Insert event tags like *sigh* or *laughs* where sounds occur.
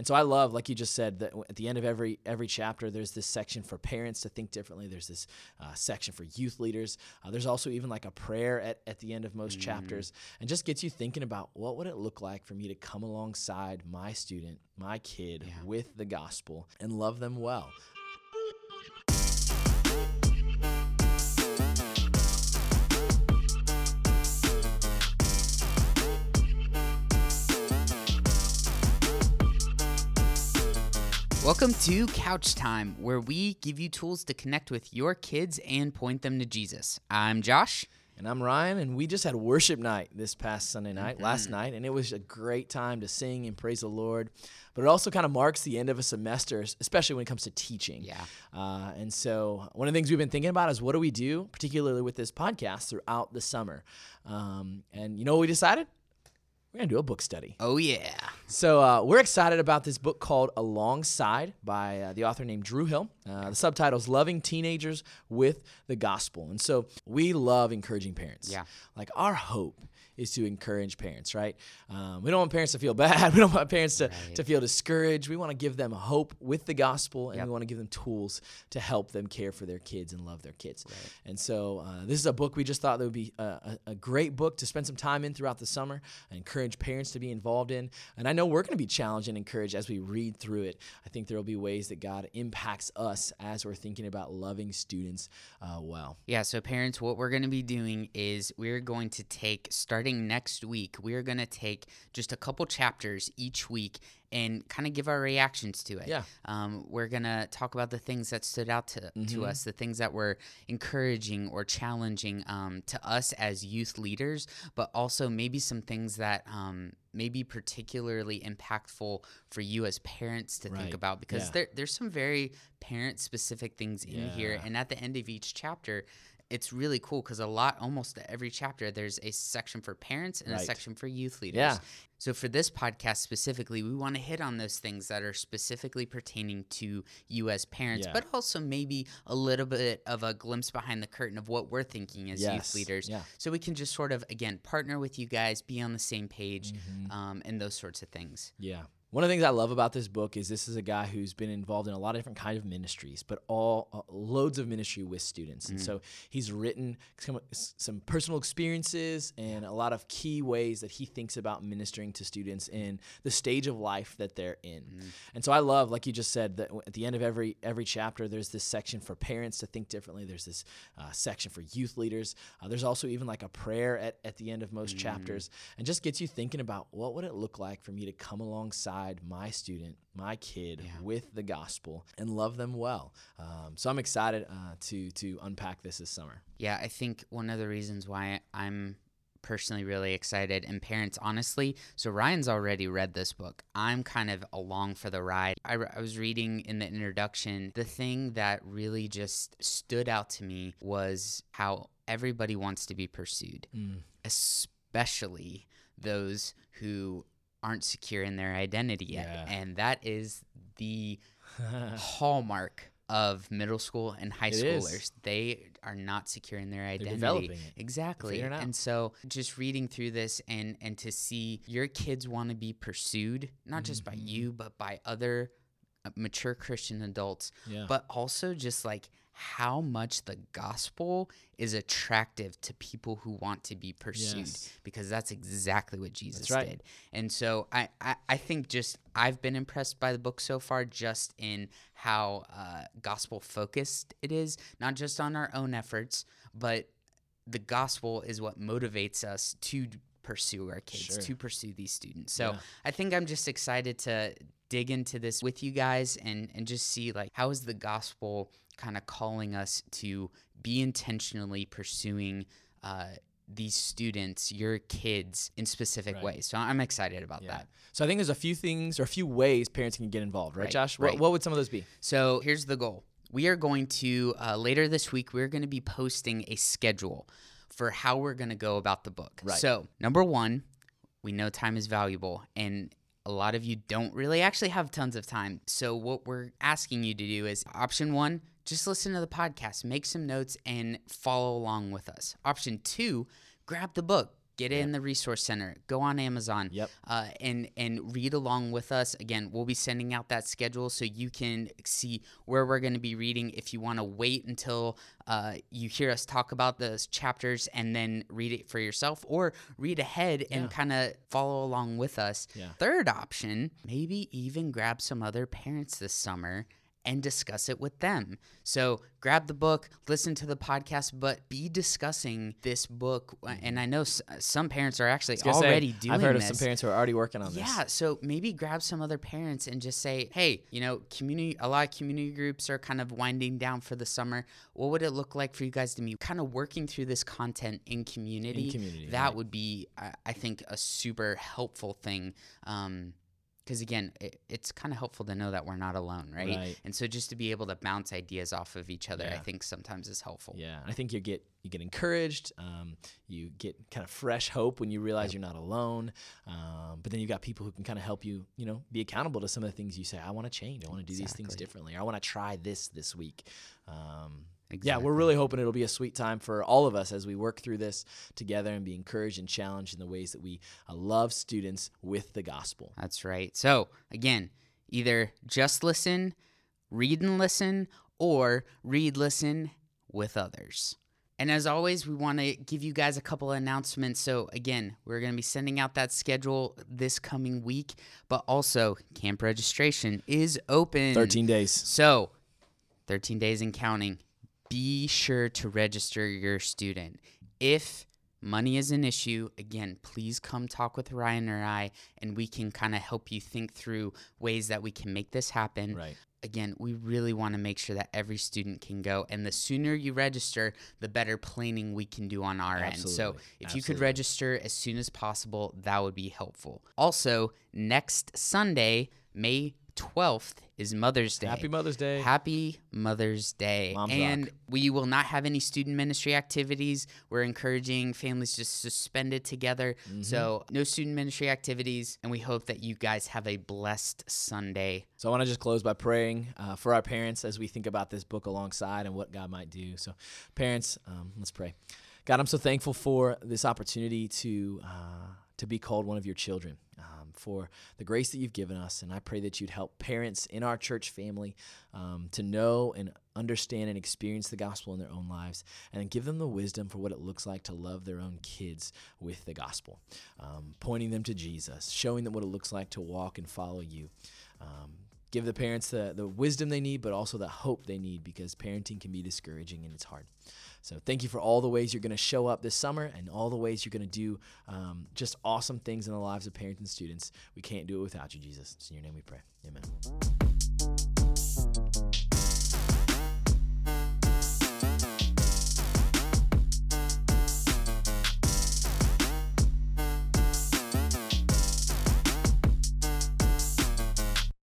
And so I love, like you just said, that at the end of every every chapter, there's this section for parents to think differently. There's this uh, section for youth leaders. Uh, there's also even like a prayer at, at the end of most mm. chapters, and just gets you thinking about what would it look like for me to come alongside my student, my kid, yeah. with the gospel and love them well. Welcome to Couch Time, where we give you tools to connect with your kids and point them to Jesus. I'm Josh. And I'm Ryan, and we just had worship night this past Sunday night, mm-hmm. last night, and it was a great time to sing and praise the Lord. But it also kind of marks the end of a semester, especially when it comes to teaching. Yeah. Uh, and so one of the things we've been thinking about is what do we do, particularly with this podcast, throughout the summer. Um, and you know what we decided? We're gonna do a book study. Oh yeah! So uh, we're excited about this book called Alongside by uh, the author named Drew Hill. Uh, the subtitle is "Loving Teenagers with the Gospel," and so we love encouraging parents. Yeah, like our hope is to encourage parents, right? Um, we don't want parents to feel bad. *laughs* We don't want parents to, right. to feel discouraged. We want to give them hope with the gospel, and yep. we want to give them tools to help them care for their kids and love their kids. Right. And so, uh, this is a book we just thought that would be a, a, great book to spend some time in throughout the summer. I encourage parents to be involved in. And I know we're going to be challenged and encouraged as we read through it. I think there will be ways that God impacts us as we're thinking about loving students uh, well. Yeah, so parents, what we're going to be doing is we're going to take starting starting next week, we're going to take just a couple chapters each week and kind of give our reactions to it. Yeah. Um, we're going to talk about the things that stood out to, mm-hmm. to us, the things that were encouraging or challenging um, to us as youth leaders, but also maybe some things that um, may be particularly impactful for you as parents to right. think about because yeah. there, there's some very parent specific things in yeah. here. And at the end of each chapter, it's really cool because a lot, almost every chapter, there's a section for parents and right. a section for youth leaders. Yeah. So for this podcast specifically, we want to hit on those things that are specifically pertaining to you as parents, yeah. but also maybe a little bit of a glimpse behind the curtain of what we're thinking as yes. youth leaders. Yeah. So we can just sort of again partner with you guys, be on the same page, mm-hmm. um, and those sorts of things. Yeah. One of the things I love about this book is this is a guy who's been involved in a lot of different kind of ministries, but all uh, loads of ministry with students. Mm. And so he's written some, some, personal experiences and a lot of key ways that he thinks about ministering to students in the stage of life that they're in. Mm. And so I love, like you just said, that at the end of every every chapter, there's this section for parents to think differently. There's this uh, section for youth leaders. Uh, there's also even like a prayer at, at the end of most mm. chapters, and just gets you thinking about what would it look like for me to come alongside my student, my kid, yeah. with the gospel and love them well. Um, so I'm excited uh, to to unpack this this summer. Yeah, I think one of the reasons why I'm personally really excited and parents honestly so ryan's already read this book i'm kind of along for the ride I, I, was reading in the introduction the thing that really just stood out to me was how everybody wants to be pursued mm. especially those who aren't secure in their identity yet. Yeah. And that is the *laughs* hallmark of middle school and high it schoolers. Is. They are not secure in their identity. Exactly. And so just reading through this and and to see your kids want to be pursued, not mm-hmm. just by mm-hmm. you, but by other uh, mature Christian adults, yeah. but also just like how much the gospel is attractive to people who want to be pursued yes. because that's exactly what Jesus right. did. And so I, I, I, think just I've been impressed by the book so far just in how uh, gospel focused it is, not just on our own efforts, but the gospel is what motivates us to pursue our kids, sure. to pursue these students. So yeah. I think I'm just excited to dig into this with you guys and and just see like how is the gospel kind of calling us to be intentionally pursuing uh, these students, your kids, in specific right. ways. So I'm excited about yeah. that. So I think there's a few things or a few ways parents can get involved, right, right. Josh? Right. What, what, would some of those be? So here's the goal. We are going to uh, later this week. We're going to be posting a schedule for how we're going to go about the book. Right. So number one, we know time is valuable, and a lot of you don't really actually have tons of time. So, what we're asking you to do is option one, just listen to the podcast, make some notes, and follow along with us. Option two, grab the book. Get it in the resource center. Go on Amazon. Yep. Uh, and and read along with us. Again, we'll be sending out that schedule so you can see where we're going to be reading. If you want to wait until uh, you hear us talk about those chapters and then read it for yourself, or read ahead and Yeah. kind of follow along with us. Yeah. Third option, maybe even grab some other parents this summer and discuss it with them. So grab the book, listen to the podcast, but be discussing this book. Uh, mm-hmm. And I know s- uh, some parents are actually I say, already doing I've heard this. of some parents who are already working on this. Yeah, so maybe grab some other parents and just say, "Hey, you know, community. A lot of community groups are kind of winding down for the summer. What would it look like for you guys to be kind of working through this content in community? In community, that right. would be, I, I think, a super helpful thing. Um, because again, it, it's kind of helpful to know that we're not alone, right? Right. And so just to be able to bounce ideas off of each other, I think sometimes is helpful. Yeah, I think you get you get encouraged. Um, you get kind of fresh hope when you realize you're not alone. Um, but then you've got people who can kind of help you, you know, be accountable to some of the things you say. I want to change. I want to do these things differently. Or I want to try this this week. Um, Yeah, we're really hoping it'll be a sweet time for all of us as we work through this together and be encouraged and challenged in the ways that we uh, love students with the gospel. That's right. So, again, either just listen, read and listen, or read, listen with others. And as always, we want to give you guys a couple of announcements. So, again, we're going to be sending out that schedule this coming week, but also camp registration is open. 13 days. So, 13 days and counting. Be sure to register your student. If money is an issue, again, please come talk with Ryan or I, and we can kind of help you think through ways that we can make this happen. Right. Again, we really want to make sure that every student can go, and the sooner you register, the better planning we can do on our end. So, Absolutely. if you could register as soon as possible, that would be helpful. Also, next Sunday, May 12th, is Mother's Day. Happy Mother's Day. Happy Mother's Day. Moms and rock. we will not have any student ministry activities. We're encouraging families to suspend it together. Mm-hmm. So, no student ministry activities. And we hope that you guys have a blessed Sunday. So I want to just close by praying uh, for our parents as we think about this book alongside and what God might do. So, parents, um, let's pray. God, I'm so thankful for this opportunity to uh, to be called one of your children, um, for the grace that you've given us, and I pray that you'd help parents in our church family um, to know and understand and experience the gospel in their own lives, and give them the wisdom for what it looks like to love their own kids with the gospel, um, pointing them to Jesus, showing them what it looks like to walk and follow you. Give the parents the, the wisdom they need, but also the hope they need because parenting can be discouraging and it's hard. So thank you for all the ways you're going to show up this summer and all the ways you're going to do um, just awesome things in the lives of parents and students. We can't do it without you, Jesus. It's in your name we pray. Amen.